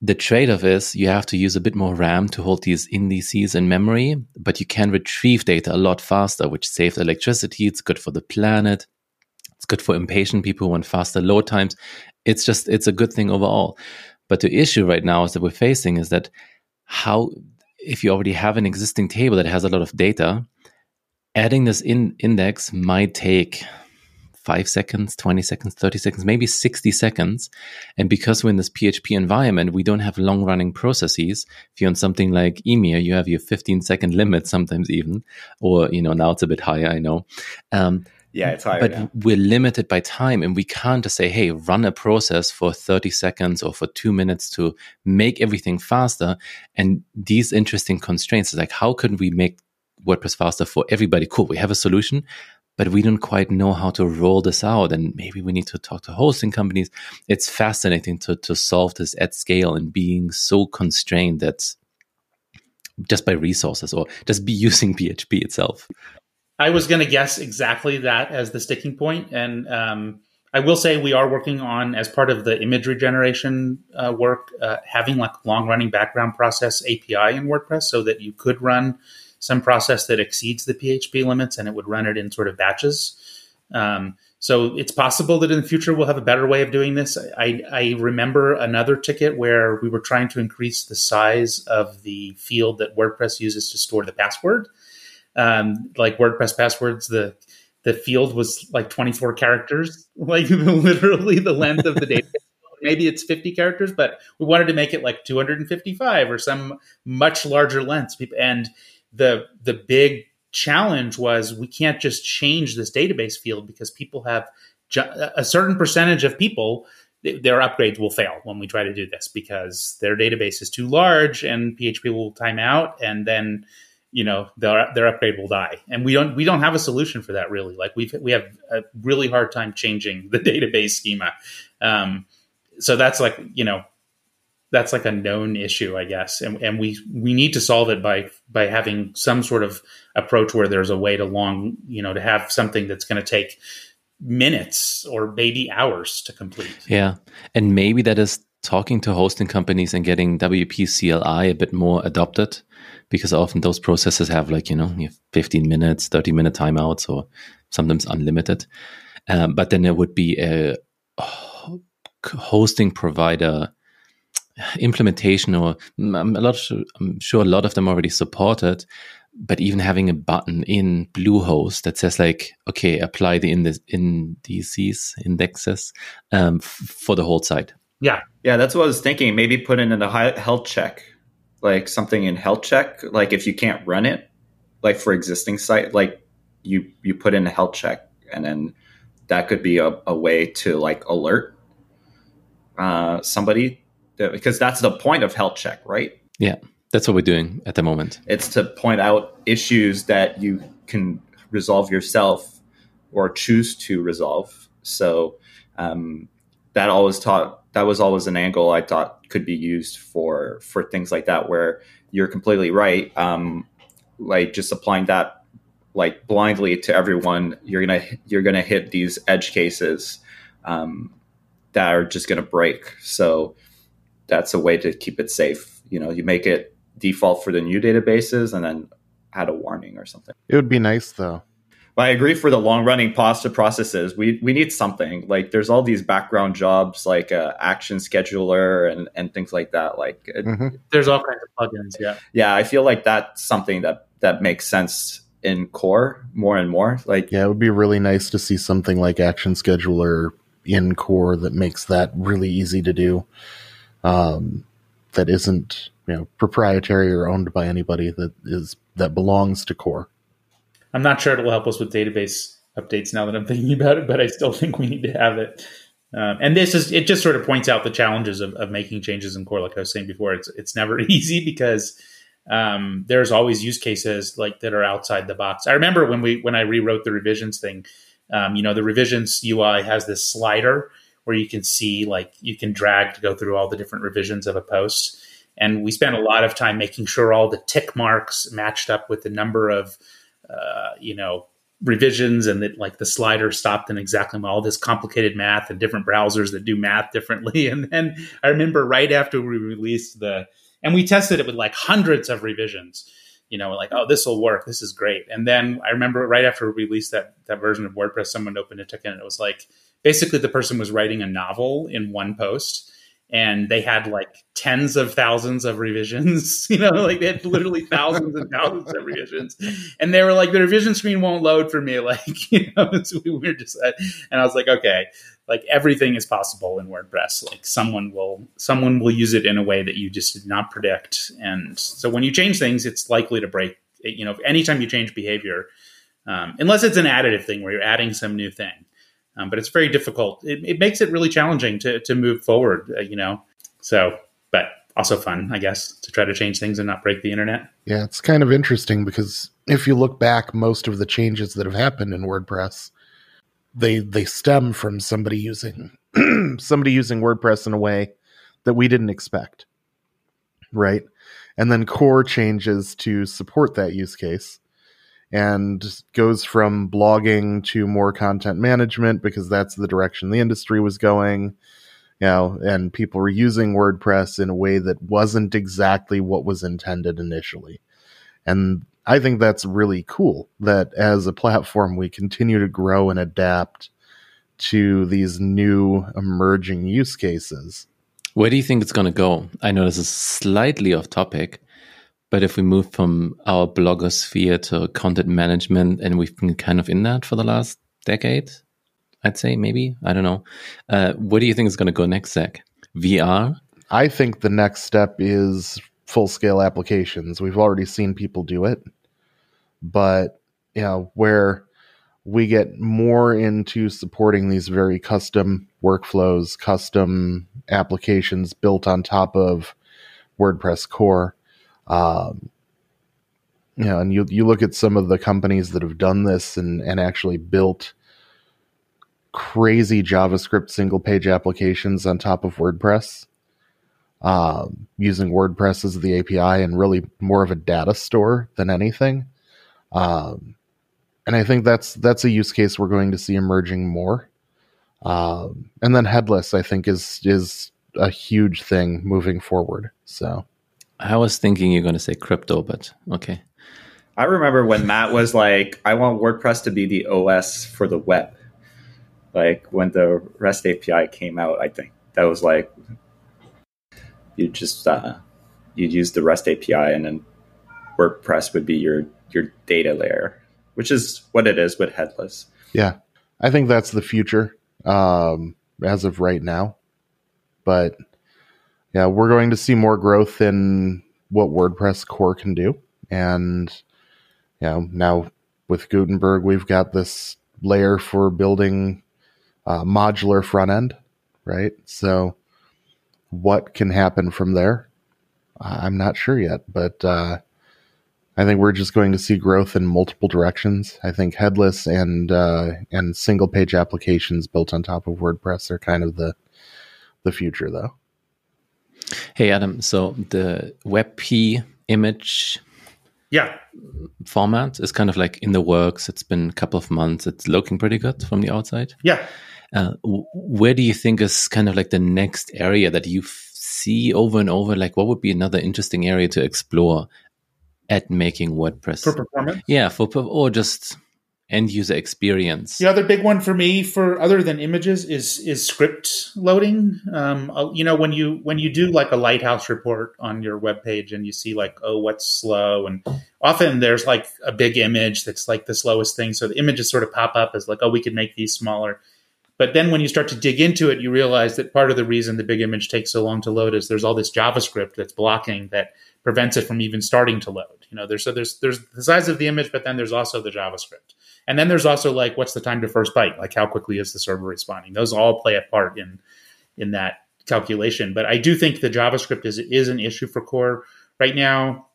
The trade off is you have to use a bit more RAM to hold these indices in memory, but you can retrieve data a lot faster, which saves electricity. It's good for the planet. Good for impatient people who want faster load times. It's just, it's a good thing overall. But the issue right now is that we're facing is that how, if you already have an existing table that has a lot of data, adding this in index might take five seconds, 20 seconds, 30 seconds, maybe 60 seconds. And because we're in this PHP environment, we don't have long running processes. If you're on something like Ymir, you have your 15 second limit sometimes even, or, you know, now it's a bit higher, I know. Um, yeah, it's higher. But now. we're limited by time and we can't just say, hey, run a process for 30 seconds or for two minutes to make everything faster. And these interesting constraints, is like how can we make WordPress faster for everybody? Cool, we have a solution, but we don't quite know how to roll this out. And maybe we need to talk to hosting companies. It's fascinating to, to solve this at scale and being so constrained that just by resources or just be using PHP itself. I was going to guess exactly that as the sticking point, and um, I will say we are working on as part of the image generation uh, work, uh, having like long running background process API in WordPress, so that you could run some process that exceeds the PHP limits, and it would run it in sort of batches. Um, so it's possible that in the future we'll have a better way of doing this. I, I remember another ticket where we were trying to increase the size of the field that WordPress uses to store the password um, like WordPress passwords, the the field was like 24 characters, like literally the length of the data. Maybe it's 50 characters, but we wanted to make it like 255 or some much larger length. And the the big challenge was we can't just change this database field because people have ju- a certain percentage of people their upgrades will fail when we try to do this because their database is too large and PHP will time out and then you know their their upgrade will die. And we don't we don't have a solution for that really. Like we we have a really hard time changing the database schema. Um, so that's like you know that's like a known issue i guess. And, and we we need to solve it by by having some sort of approach where there's a way to long you know to have something that's going to take minutes or maybe hours to complete. Yeah. And maybe that is talking to hosting companies and getting WP CLI a bit more adopted because often those processes have like you know you 15 minutes 30 minute timeouts or sometimes unlimited. Um, but then there would be a hosting provider implementation or I'm a lot I'm sure a lot of them already support it but even having a button in Bluehost that says like okay apply the indices indexes um, f- for the whole site yeah. Yeah that's what I was thinking. Maybe put in a health check like something in health check like if you can't run it like for existing site like you you put in a health check and then that could be a, a way to like alert uh, somebody that, because that's the point of health check right? Yeah that's what we're doing at the moment. It's to point out issues that you can resolve yourself or choose to resolve. So um, that always taught that was always an angle I thought could be used for for things like that, where you're completely right. Um, like just applying that like blindly to everyone, you're gonna you're gonna hit these edge cases um, that are just gonna break. So that's a way to keep it safe. You know, you make it default for the new databases, and then add a warning or something. It would be nice though but I agree for the long running pasta processes, we we need something. Like there's all these background jobs like uh, action scheduler and and things like that. Like mm-hmm. there's all kinds of plugins. Yeah, yeah. I feel like that's something that that makes sense in core more and more. Like yeah, it would be really nice to see something like action scheduler in core that makes that really easy to do. Um, that isn't you know proprietary or owned by anybody that is that belongs to core. I'm not sure it'll help us with database updates now that I'm thinking about it, but I still think we need to have it. Um, and this is it just sort of points out the challenges of, of making changes in core. Like I was saying before, it's it's never easy because um, there's always use cases like that are outside the box. I remember when we when I rewrote the revisions thing. Um, you know, the revisions UI has this slider where you can see like you can drag to go through all the different revisions of a post. And we spent a lot of time making sure all the tick marks matched up with the number of uh, you know, revisions and that like the slider stopped in exactly all this complicated math and different browsers that do math differently. And then I remember right after we released the, and we tested it with like hundreds of revisions, you know, like, oh, this will work. This is great. And then I remember right after we released that, that version of WordPress, someone opened a ticket and it was like, basically the person was writing a novel in one post and they had like tens of thousands of revisions you know like they had literally thousands and thousands of revisions. And they were like the revision screen won't load for me like you know so we were just uh, and i was like okay like everything is possible in wordpress. Like someone will someone will use it in a way that you just did not predict. And so when you change things it's likely to break you know anytime you change behavior um, unless it's an additive thing where you're adding some new thing um, but it's very difficult. It, it, makes it really challenging to to move forward. Uh, you know, so but also fun, I guess, to try to change things and not break the internet. Yeah, it's kind of interesting because if you look back, most of the changes that have happened in WordPress, they they stem from somebody using somebody using WordPress in a way that we didn't expect, right? And then core changes to support that use case and goes from blogging to more content management because that's the direction the industry was going you know and people were using wordpress in a way that wasn't exactly what was intended initially. And i think that's really cool that as a platform we continue to grow and adapt to these new emerging use cases. Where do you think it's going to go? I know this is slightly off topic but if we move from our blogosphere to content management, and we've been kind of in that for the last decade, I'd say maybe I don't know. Uh, what do you think is going to go next, Zach? VR? I think the next step is full scale applications. We've already seen people do it, but you know, where we get more into supporting these very custom workflows, custom applications built on top of WordPress core. Um, you know, and you you look at some of the companies that have done this and and actually built crazy JavaScript single page applications on top of WordPress, um, using WordPress as the API and really more of a data store than anything. Um, and I think that's that's a use case we're going to see emerging more. Um, and then headless, I think, is is a huge thing moving forward. So, I was thinking you're going to say crypto, but okay. I remember when Matt was like, "I want WordPress to be the OS for the web." Like when the REST API came out, I think that was like you just uh, you'd use the REST API, and then WordPress would be your your data layer which is what it is with headless. Yeah, I think that's the future um, as of right now. But yeah, we're going to see more growth in what WordPress core can do, and you know now with Gutenberg, we've got this layer for building uh, modular front end, right? So, what can happen from there? I'm not sure yet, but uh, I think we're just going to see growth in multiple directions. I think headless and uh, and single page applications built on top of WordPress are kind of the the future, though. Hey Adam, so the WebP image yeah format is kind of like in the works. It's been a couple of months. It's looking pretty good from the outside. Yeah. Uh, where do you think is kind of like the next area that you see over and over? Like, what would be another interesting area to explore? at making WordPress for performance. Yeah, for or just end user experience. The other big one for me, for other than images, is is script loading. Um, uh, you know, when you when you do like a lighthouse report on your web page and you see like, oh, what's slow, and often there's like a big image that's like the slowest thing. So the images sort of pop up as like, oh, we could make these smaller. But then when you start to dig into it, you realize that part of the reason the big image takes so long to load is there's all this JavaScript that's blocking that prevents it from even starting to load. You know, there's so there's there's the size of the image, but then there's also the JavaScript, and then there's also like what's the time to first byte, like how quickly is the server responding. Those all play a part in in that calculation. But I do think the JavaScript is is an issue for core right now.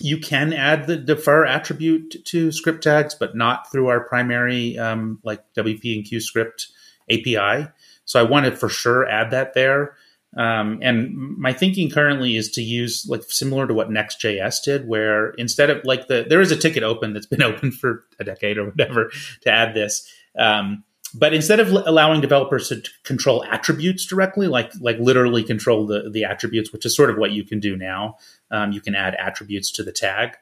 You can add the defer attribute to script tags, but not through our primary um, like WP enqueue script API. So I want to for sure add that there. Um, and my thinking currently is to use like similar to what Next.js did, where instead of like the there is a ticket open that's been open for a decade or whatever to add this. Um, but instead of l- allowing developers to t- control attributes directly, like like literally control the the attributes, which is sort of what you can do now, um, you can add attributes to the tag.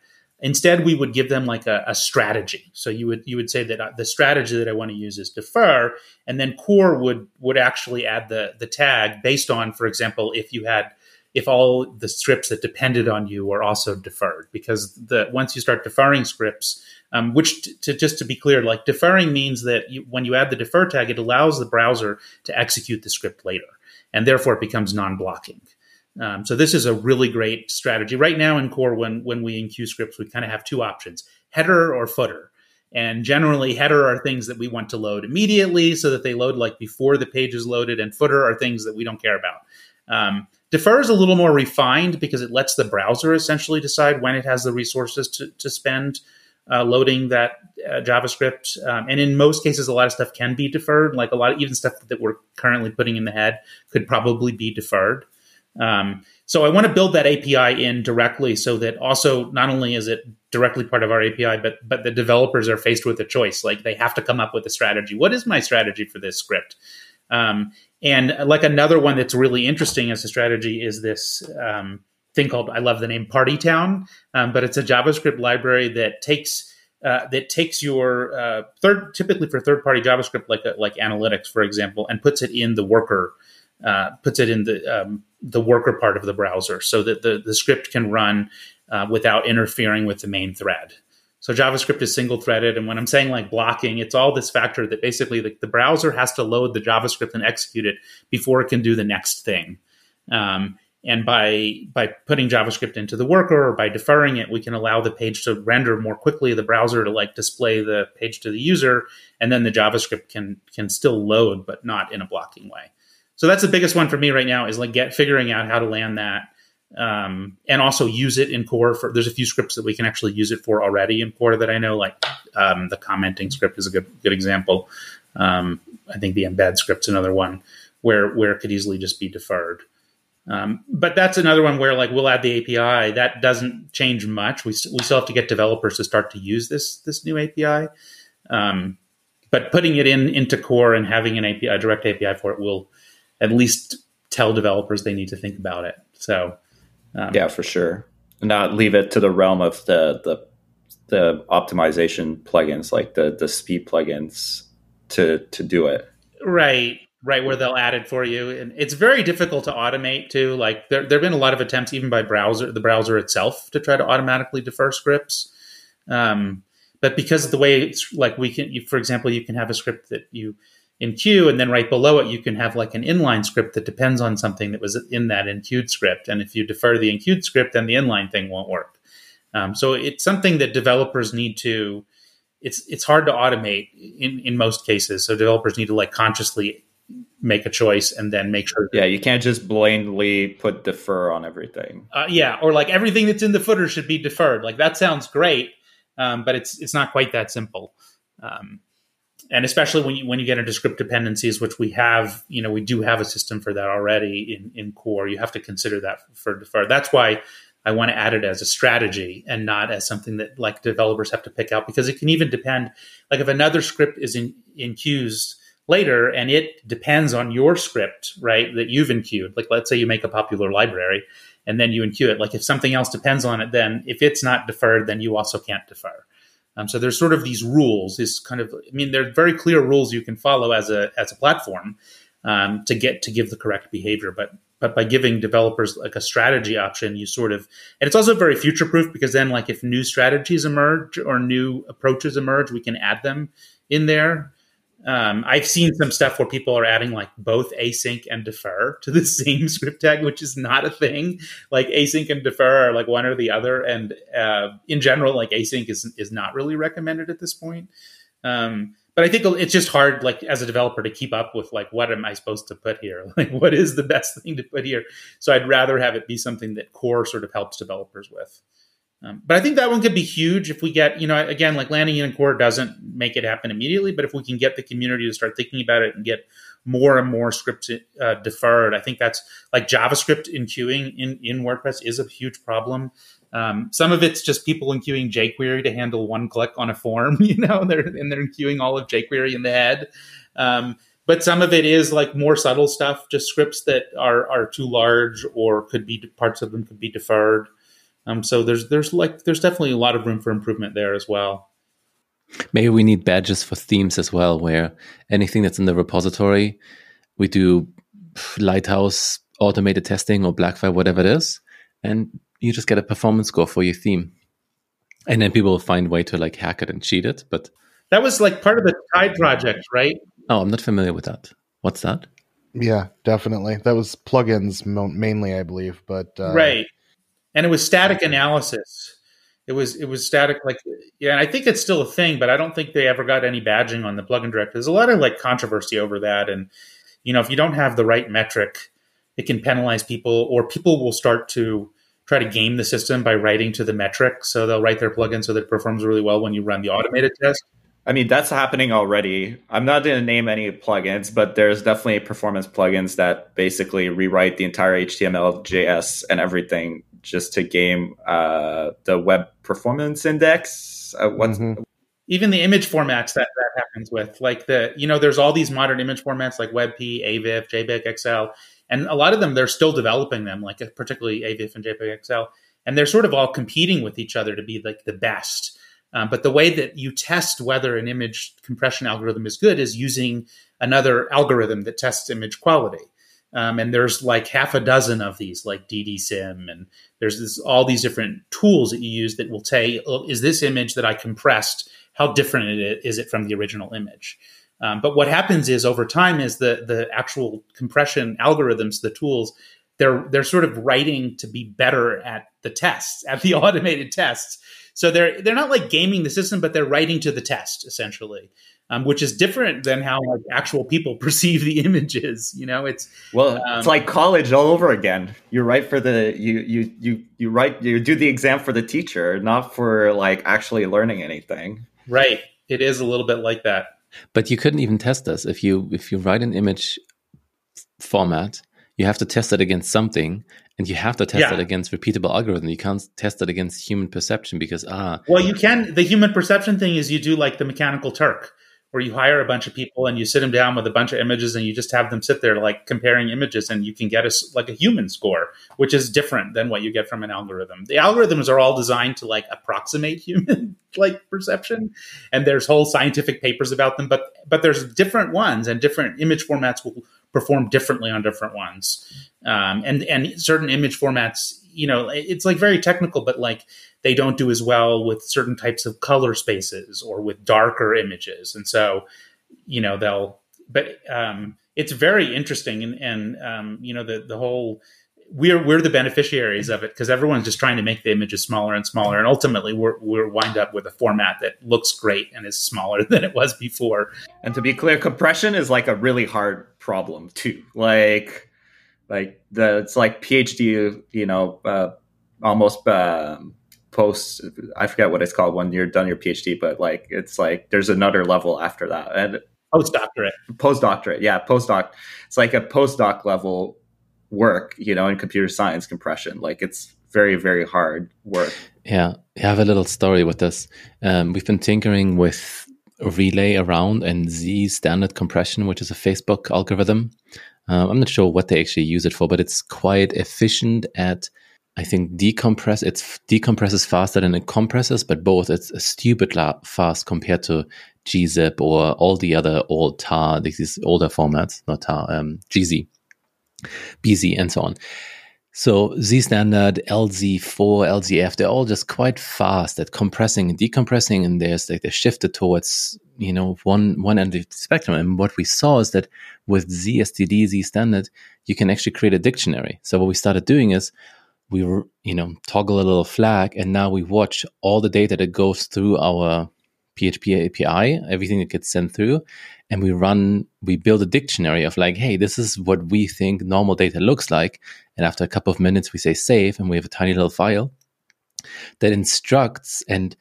Instead, we would give them like a, a, strategy. So you would you would say that uh, the strategy that I want to use is defer, and then core would would actually add the the tag based on, for example, if you had if all the scripts that depended on you were also deferred, because the once you start deferring scripts, um, which t- to just to be clear, like deferring means that you, when you add the defer tag, it allows the browser to execute the script later, and therefore it becomes non-blocking. Um, so this is a really great strategy right now in core. When when we in scripts, we kind of have two options: header or footer. And generally, header are things that we want to load immediately, so that they load like before the page is loaded. And footer are things that we don't care about. Um, defer is a little more refined because it lets the browser essentially decide when it has the resources to, to spend uh, loading that uh, JavaScript. Um, and in most cases, a lot of stuff can be deferred. Like a lot of even stuff that we're currently putting in the head could probably be deferred. Um, so I want to build that API in directly so that also not only is it directly part of our API, but but the developers are faced with a choice. Like they have to come up with a strategy. What is my strategy for this script? Um, and like another one that's really interesting as a strategy is this um, thing called I love the name Partytown, um, but it's a JavaScript library that takes uh, that takes your uh, third typically for third party JavaScript like like analytics for example and puts it in the worker uh, puts it in the um, the worker part of the browser so that the, the script can run uh, without interfering with the main thread. So JavaScript is single threaded. And when I'm saying like blocking, it's all this factor that basically the, the browser has to load the JavaScript and execute it before it can do the next thing. Um, and by by putting javascript into the worker or by deferring it we can allow the page to render more quickly the browser to like display the page to the user and then the javascript can can still load but not in a blocking way so that's the biggest one for me right now is like get figuring out how to land that um, and also use it in core for there's a few scripts that we can actually use it for already in core that i know like um, the commenting script is a good good example um, i think the embed script's another one where where it could easily just be deferred um, but that's another one where like we'll add the API. That doesn't change much. We, we still have to get developers to start to use this this new API. Um, but putting it in into core and having an API, a direct API for it, will at least tell developers they need to think about it. So um, yeah, for sure. Not leave it to the realm of the the the optimization plugins like the the speed plugins to to do it. Right right where they'll add it for you and it's very difficult to automate too like there, there have been a lot of attempts even by browser the browser itself to try to automatically defer scripts um, but because of the way it's like we can you, for example you can have a script that you enqueue and then right below it you can have like an inline script that depends on something that was in that enqueued script and if you defer the enqueued script then the inline thing won't work um, so it's something that developers need to it's it's hard to automate in, in most cases so developers need to like consciously make a choice and then make sure. Yeah, you can't just blindly put defer on everything. Uh, yeah, or like everything that's in the footer should be deferred. Like that sounds great, um, but it's it's not quite that simple. Um, and especially when you when you get into script dependencies, which we have, you know, we do have a system for that already in in core. You have to consider that for defer. That's why I want to add it as a strategy and not as something that like developers have to pick out because it can even depend. Like if another script is in enqueues later and it depends on your script, right, that you've enqueued. Like let's say you make a popular library and then you enqueue it. Like if something else depends on it, then if it's not deferred, then you also can't defer. Um, so there's sort of these rules. Is kind of, I mean, they're very clear rules you can follow as a as a platform um, to get to give the correct behavior. But but by giving developers like a strategy option, you sort of, and it's also very future proof because then like if new strategies emerge or new approaches emerge, we can add them in there. Um, I've seen some stuff where people are adding like both async and defer to the same script tag, which is not a thing. Like async and defer are like one or the other, and uh, in general, like async is is not really recommended at this point. Um, but I think it's just hard, like as a developer, to keep up with like what am I supposed to put here? Like what is the best thing to put here? So I'd rather have it be something that core sort of helps developers with. Um, but I think that one could be huge if we get, you know, again, like landing in core doesn't make it happen immediately, but if we can get the community to start thinking about it and get more and more scripts uh, deferred, I think that's like JavaScript enqueuing in, in WordPress is a huge problem. Um, some of it's just people enqueuing jQuery to handle one click on a form, you know, and they're, and they're enqueuing all of jQuery in the head. Um, but some of it is like more subtle stuff, just scripts that are, are too large or could be parts of them could be deferred. Um, so there's there's like there's definitely a lot of room for improvement there as well. Maybe we need badges for themes as well, where anything that's in the repository, we do Lighthouse automated testing or Blackfire, whatever it is, and you just get a performance score for your theme. And then people will find a way to like hack it and cheat it. But that was like part of the Tide project, right? Oh, I'm not familiar with that. What's that? Yeah, definitely. That was plugins mainly, I believe. But uh, right, and it was static analysis. It was it was static like yeah, and I think it's still a thing, but I don't think they ever got any badging on the plugin director. There's a lot of like controversy over that, and you know if you don't have the right metric, it can penalize people, or people will start to try to game the system by writing to the metric. So they'll write their plugin so that it performs really well when you run the automated test. I mean, that's happening already. I'm not going to name any plugins, but there's definitely performance plugins that basically rewrite the entire HTML, JS, and everything just to game uh, the web performance index. Uh, what's mm-hmm. even the image formats that that happens with, like the you know, there's all these modern image formats like WebP, AVIF, JPEG XL, and a lot of them they're still developing them, like particularly AVIF and JPEG XL, and they're sort of all competing with each other to be like the best. Um, but the way that you test whether an image compression algorithm is good is using another algorithm that tests image quality. Um, and there's like half a dozen of these, like DSSIM, and there's this, all these different tools that you use that will say, oh, is this image that I compressed? How different is it from the original image? Um, but what happens is over time is the the actual compression algorithms, the tools, they're they're sort of writing to be better at the tests, at the automated tests. So they're they're not like gaming the system, but they're writing to the test essentially, um, which is different than how like actual people perceive the images. You know, it's well, um, it's like college all over again. You write for the you you you you write you do the exam for the teacher, not for like actually learning anything. Right. It is a little bit like that. But you couldn't even test this if you if you write an image format you have to test it against something and you have to test yeah. it against repeatable algorithm you can't test it against human perception because ah well you can the human perception thing is you do like the mechanical turk where you hire a bunch of people and you sit them down with a bunch of images and you just have them sit there like comparing images and you can get a like a human score which is different than what you get from an algorithm the algorithms are all designed to like approximate human like perception and there's whole scientific papers about them but but there's different ones and different image formats will perform differently on different ones. Um, and and certain image formats, you know, it's like very technical, but like they don't do as well with certain types of color spaces or with darker images, and so you know they'll. But um, it's very interesting, and, and um, you know the the whole we're we're the beneficiaries of it because everyone's just trying to make the images smaller and smaller, and ultimately we're we're wind up with a format that looks great and is smaller than it was before. And to be clear, compression is like a really hard problem too. Like like the it's like PhD, you know, uh, almost uh, post. I forget what it's called when you're done your PhD, but like it's like there's another level after that and postdoctorate. Postdoctorate, yeah, postdoc. It's like a postdoc level work, you know, in computer science compression. Like it's very, very hard work. Yeah. I have a little story with this. Um, we've been tinkering with relay around and Z standard compression, which is a Facebook algorithm. Um, I'm not sure what they actually use it for, but it's quite efficient at, I think, decompress. It decompresses faster than it compresses, but both it's a stupid fast compared to gzip or all the other old tar, these older formats, not tar, um, gz. BZ, and so on. So Z standard, LZ4, LZF, they're all just quite fast at compressing and decompressing, and there's like they're shifted towards you know one one end of the spectrum. And what we saw is that with ZSTD, Z standard, you can actually create a dictionary. So what we started doing is we you know toggle a little flag, and now we watch all the data that goes through our PHP API, everything that gets sent through, and we run, we build a dictionary of like, hey, this is what we think normal data looks like. And after a couple of minutes, we say save, and we have a tiny little file that instructs and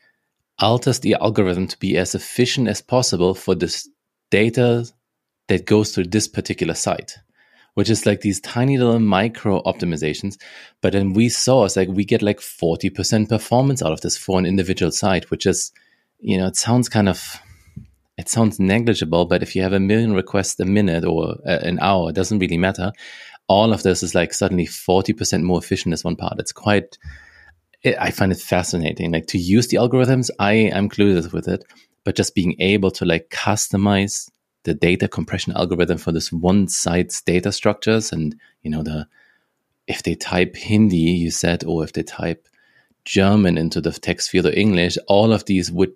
alters the algorithm to be as efficient as possible for this data that goes through this particular site which is like these tiny little micro optimizations. But then we saw it's like we get like 40% performance out of this for an individual site, which is, you know, it sounds kind of it sounds negligible, but if you have a million requests a minute or an hour, it doesn't really matter. All of this is like suddenly 40% more efficient as one part. It's quite, I find it fascinating. Like to use the algorithms, I am clueless with it, but just being able to like customize the data compression algorithm for this one site's data structures and, you know, the, if they type Hindi, you said, or if they type German into the text field or English, all of these would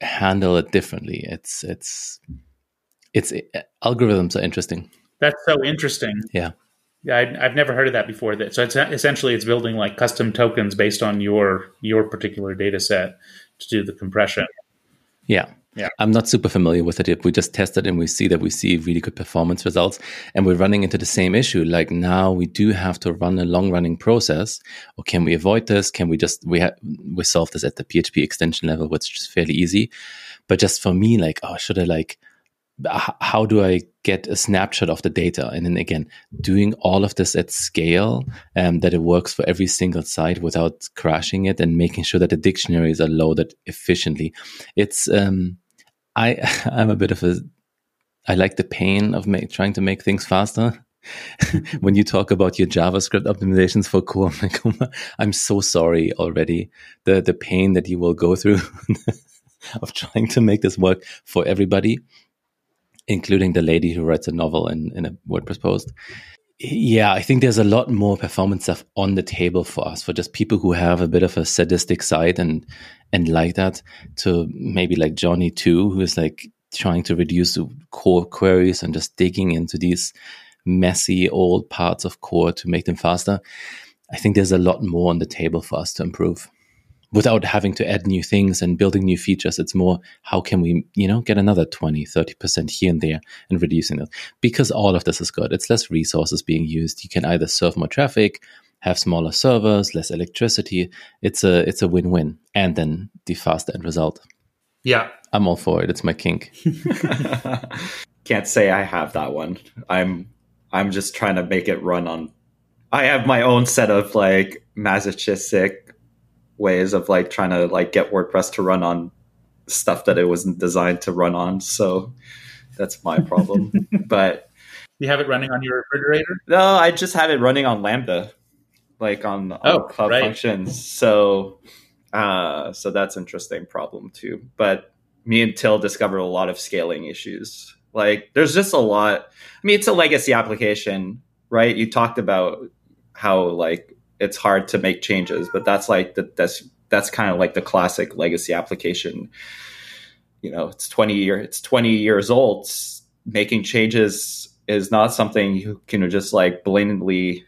handle it differently. It's it's it's algorithms are interesting. That's so interesting. Yeah. Yeah, I, have never heard of that before. That so it's essentially it's building like custom tokens based on your your particular data set to do the compression. Yeah, yeah. I'm not super familiar with it. We just tested and we see that we see really good performance results. And we're running into the same issue. Like now we do have to run a long running process. Or can we avoid this? Can we just, we have, we solve this at the PHP extension level, which is fairly easy. But just for me, like, oh, should I like, how do I get a snapshot of the data? And then again, doing all of this at scale, um, that it works for every single site without crashing it and making sure that the dictionaries are loaded efficiently. It's, um, I I'm a bit of a I like the pain of make, trying to make things faster. when you talk about your JavaScript optimizations for core, I'm so sorry already. The the pain that you will go through of trying to make this work for everybody, including the lady who writes a novel in, in a WordPress post. Yeah, I think there's a lot more performance stuff on the table for us, for just people who have a bit of a sadistic side and and like that, to maybe like Jonny too, who is like trying to reduce core queries and just digging into these messy old parts of core to make them faster. I think there's a lot more on the table for us to improve without having to add new things and building new features. It's more how can we, you know, get another 20, 30% here and there and reducing it because all of this is good. It's less resources being used. You can either serve more traffic, have smaller servers, less electricity. It's a, it's a win-win. And then the fast end result. Yeah. I'm all for it. It's my kink. Can't say I have that one. I'm, I'm just trying to make it run on I have my own set of like masochistic ways of like trying to like get WordPress to run on stuff that it wasn't designed to run on. So that's my problem. but you have it running on your refrigerator? No, I just have it running on Lambda, like on, on oh, Cloud right. Functions. So uh so that's interesting problem too. But me and Till discovered a lot of scaling issues. Like there's just a lot I mean it's a legacy application, right? You talked about how like it's hard to make changes, but that's like the, that's that's kind of like the classic legacy application. You know, it's twenty year it's twenty years old. Making changes is not something you can just like blatantly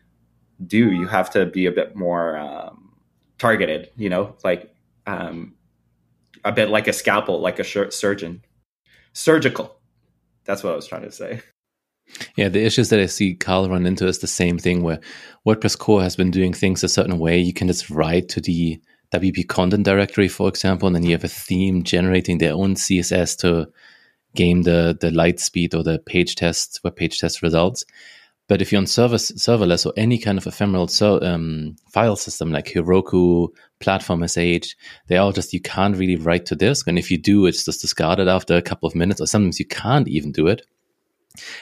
do. You have to be a bit more um, targeted. You know, like um, a bit like a scalpel, like a surgeon, surgical. That's what I was trying to say. Yeah, the issues that I see Carl run into is the same thing where WordPress core has been doing things a certain way. You can just write to the WP content directory, for example, and then you have a theme generating their own CSS to game the the light speed or the page test web page test results. But if you're on server, serverless or any kind of ephemeral um, file system like Heroku, Platform SH, they all just, you can't really write to disk. And if you do, it's just discarded after a couple of minutes, or sometimes you can't even do it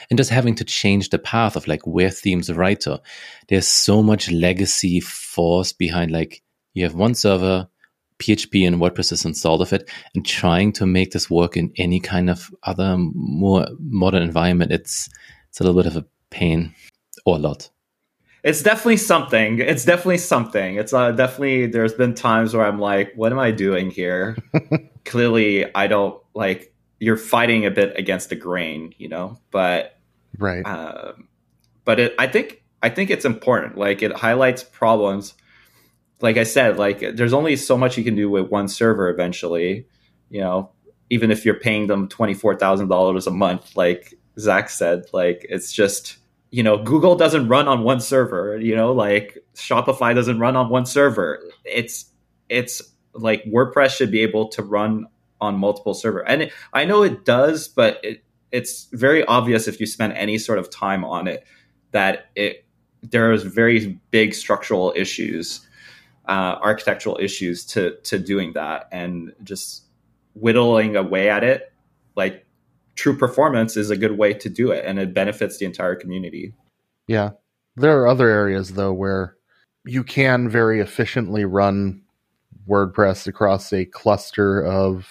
and just having to change the path of like where themes write to. There's so much legacy force behind like you have one server, PHP and WordPress is installed of it, and trying to make this work in any kind of other more modern environment, it's it's a little bit of a pain or a lot. It's definitely something. It's definitely something. It's uh, definitely. There's been times where I'm like, "What am I doing here?" Clearly, I don't like you're fighting a bit against the grain, you know. But right. Um, but it, I think I think it's important. Like it highlights problems. Like I said, like there's only so much you can do with one server. Eventually, you know, even if you're paying them twenty four thousand dollars a month, like Zach said, like it's just you know Google doesn't run on one server. You know, like Shopify doesn't run on one server. It's it's like WordPress should be able to run on multiple server. And it, I know it does, but it, it's very obvious if you spend any sort of time on it that it there's very big structural issues, uh, architectural issues to to doing that, and just whittling away at it. Like true performance is a good way to do it, and it benefits the entire community. Yeah, there are other areas though where you can very efficiently run WordPress across a cluster of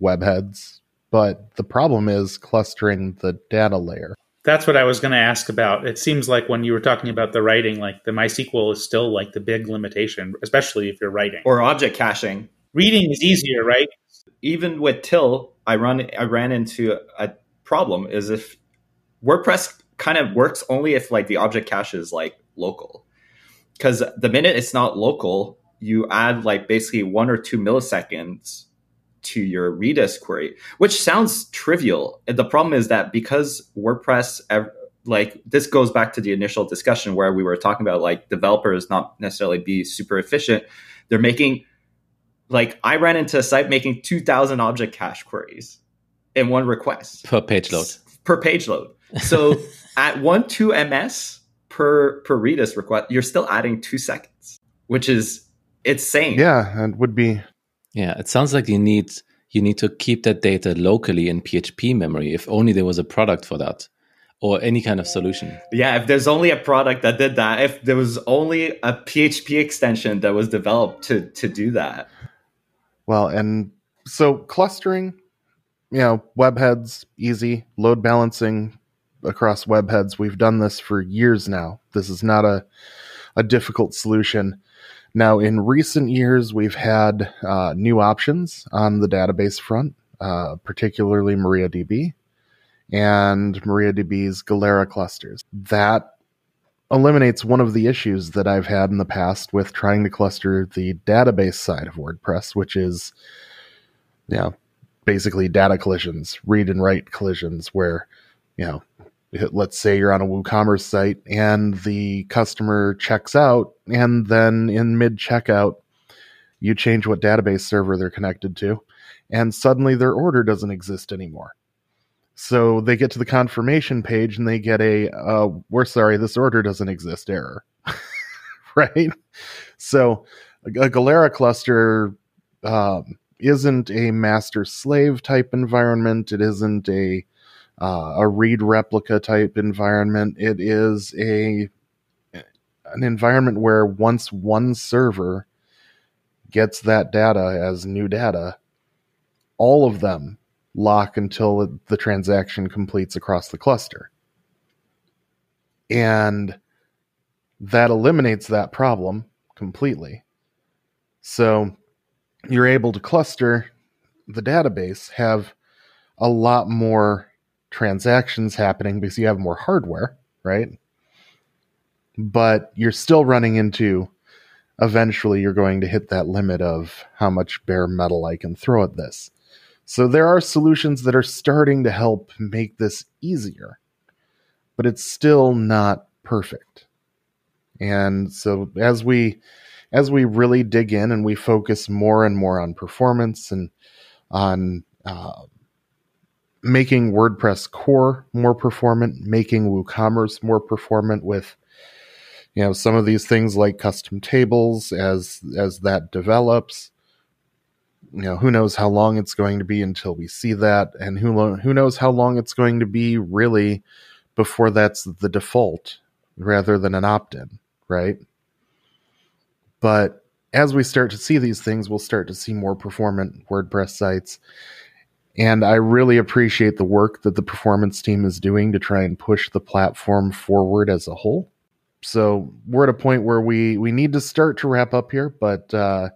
webheads, but the problem is clustering the data layer. That's what I was going to ask about. It seems like when you were talking about the writing, like the MySQL is still like the big limitation, especially if you're writing or object caching. Reading is easier, right? Even with Till, I run I ran into a problem is if WordPress kind of works only if like the object cache is like local. Because the minute it's not local, you add like basically one or two milliseconds to your Redis query, which sounds trivial. And the problem is that because WordPress, like this goes back to the initial discussion where we were talking about like developers not necessarily be super efficient. They're making like I ran into a site making 2000 object cache queries in one request per page load. Per page load. So at one two ms per per Redis request, you're still adding two seconds, which is it's insane. Yeah, and would be yeah, it sounds like you need you need to keep that data locally in PHP memory. If only there was a product for that, or any kind of solution. Yeah, if there's only a product that did that, if there was only a PHP extension that was developed to to do that. Well, and so clustering, you know, webheads easy, load balancing across webheads. We've done this for years now. This is not a a difficult solution. Now, in recent years, we've had uh, new options on the database front, uh, particularly MariaDB. and MariaDB's Galera clusters. That eliminates one of the issues that I've had in the past with trying to cluster the database side of WordPress, which is, you know, basically data collisions, read and write collisions, where, you know, let's say you're on a WooCommerce site and the customer checks out, and then in mid checkout, you change what database server they're connected to, and suddenly their order doesn't exist anymore. So they get to the confirmation page and they get a, uh, we're sorry, this order doesn't exist error. right? So a Galera cluster um, isn't a master slave type environment. It isn't a uh, a read replica type environment. It is a an environment where once one server gets that data as new data, all of them lock until the transaction completes across the cluster. And that eliminates that problem completely. So you're able to cluster the database, have a lot more transactions happening because you have more hardware, right? But you're still running into eventually you're going to hit that limit of how much bare metal I can throw at this. So there are solutions that are starting to help make this easier, but it's still not perfect. And so as we as we really dig in and we focus more and more on performance and on uh, making WordPress core more performant, making WooCommerce more performant with you know some of these things like custom tables as as that develops. You know who knows how long it's going to be until we see that and who lo- who knows how long it's going to be really before that's the default rather than an opt-in right? But as we start to see these things we'll start to see more performant wordpress sites and i really appreciate the work that the performance team is doing to try and push the platform forward as a whole so we're at a point where we we need to start to wrap up here but uh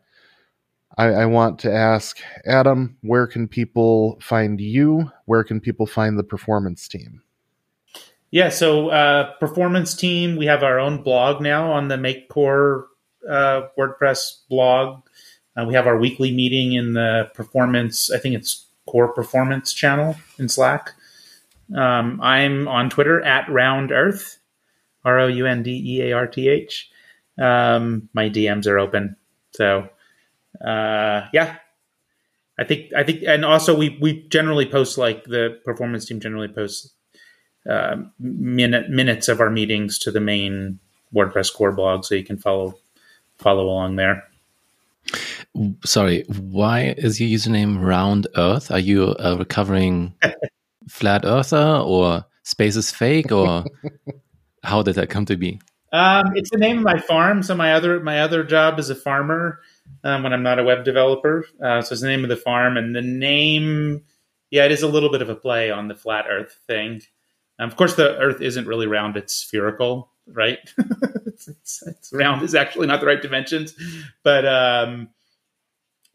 I, I, want to ask Adam, where can people find you? Where can people find the performance team? Yeah, so uh, performance team, we have our own blog now on the Make Core uh, WordPress blog. Uh, we have our weekly meeting in the performance, I think it's Core Performance channel in Slack. Um, I'm on Twitter at Round Earth, R O U N D E A R T H. Um, my DMs are open. So uh, yeah, I think I think, and also we we generally post like the performance team generally posts uh, minute minutes of our meetings to the main WordPress core blog, so you can follow follow along there. Sorry, why is your username Round Earth? Are you a recovering flat earther or space is fake or how did that come to be? Um, it's the name of my farm. So my other my other job is a farmer, um, when I'm not a web developer. Uh, so it's the name of the farm, and the name, yeah, it is a little bit of a play on the flat Earth thing. Um, of course, the Earth isn't really round; it's spherical, right? it's, it's, it's, round is actually not the right dimensions, but um,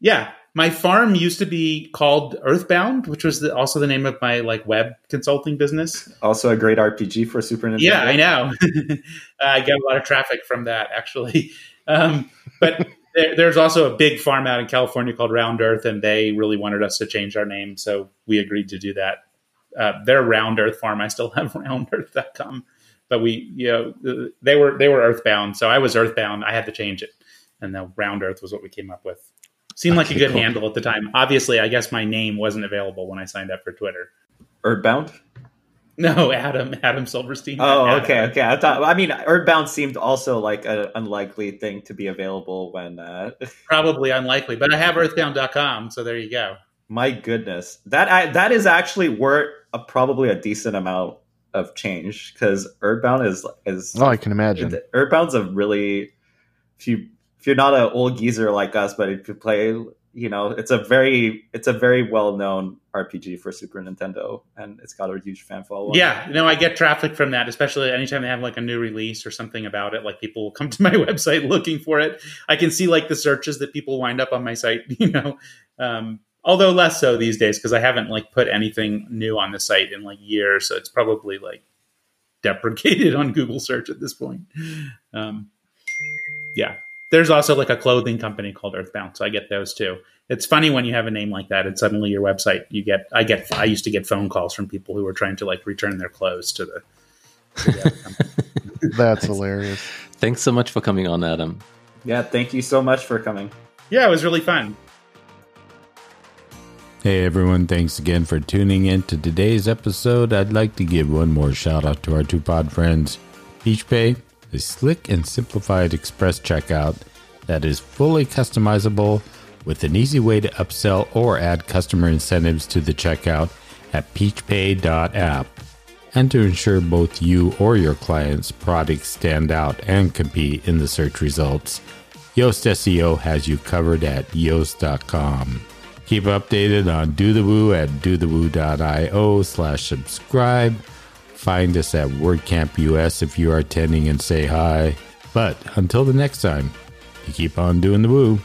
yeah, my farm used to be called Earthbound, which was the, also the name of my like web consulting business. Also, a great RPG for Super Nintendo. Yeah, I know. I get a lot of traffic from that actually, um, but there, there's also a big farm out in California called Round Earth, and they really wanted us to change our name, so we agreed to do that. Uh, their Round Earth farm, I still have roundearth.com, but we, you know, they were they were Earthbound, so I was Earthbound. I had to change it, and the Round Earth was what we came up with. Seemed okay, like a good cool. handle at the time. Obviously, I guess my name wasn't available when I signed up for Twitter. Earthbound. No, Adam, Adam Silverstein. Oh, Adam. okay, okay. I thought. I mean, Earthbound seemed also like an unlikely thing to be available when. Uh... Probably unlikely, but I have Earthbound.com, so there you go. My goodness, that I, that is actually worth a, probably a decent amount of change because Earthbound is is. Oh, I can imagine. Earthbound's a really if you if you're not an old geezer like us, but if you play you know it's a very it's a very well known RPG for Super Nintendo, and it's got a huge fan following. Yeah, you know, I get traffic from that, especially anytime they have like a new release or something about it. Like people will come to my website looking for it. I can see like the searches that people wind up on my site. You know, um, although less so these days because I haven't like put anything new on the site in like years, so it's probably like deprecated on Google search at this point. Um, yeah, there's also like a clothing company called Earthbound, so I get those too. It's funny when you have a name like that, and suddenly your website you get. I get. I used to get phone calls from people who were trying to like return their clothes to the. To the That's hilarious. Thanks so much for coming on, Adam. Yeah, thank you so much for coming. Yeah, it was really fun. Hey everyone, thanks again for tuning in to today's episode. I'd like to give one more shout out to our two pod friends. PeachPay, a slick and simplified express checkout that is fully customizable with an easy way to upsell or add customer incentives to the checkout at peachpay.app. And to ensure both you or your clients' products stand out and compete in the search results, Yoast SEO has you covered at yoast.com. Keep updated on Do the Woo at dothewoo.io slash subscribe. Find us at WordCamp US if you are attending and say hi. But until the next time, you keep on doing the woo.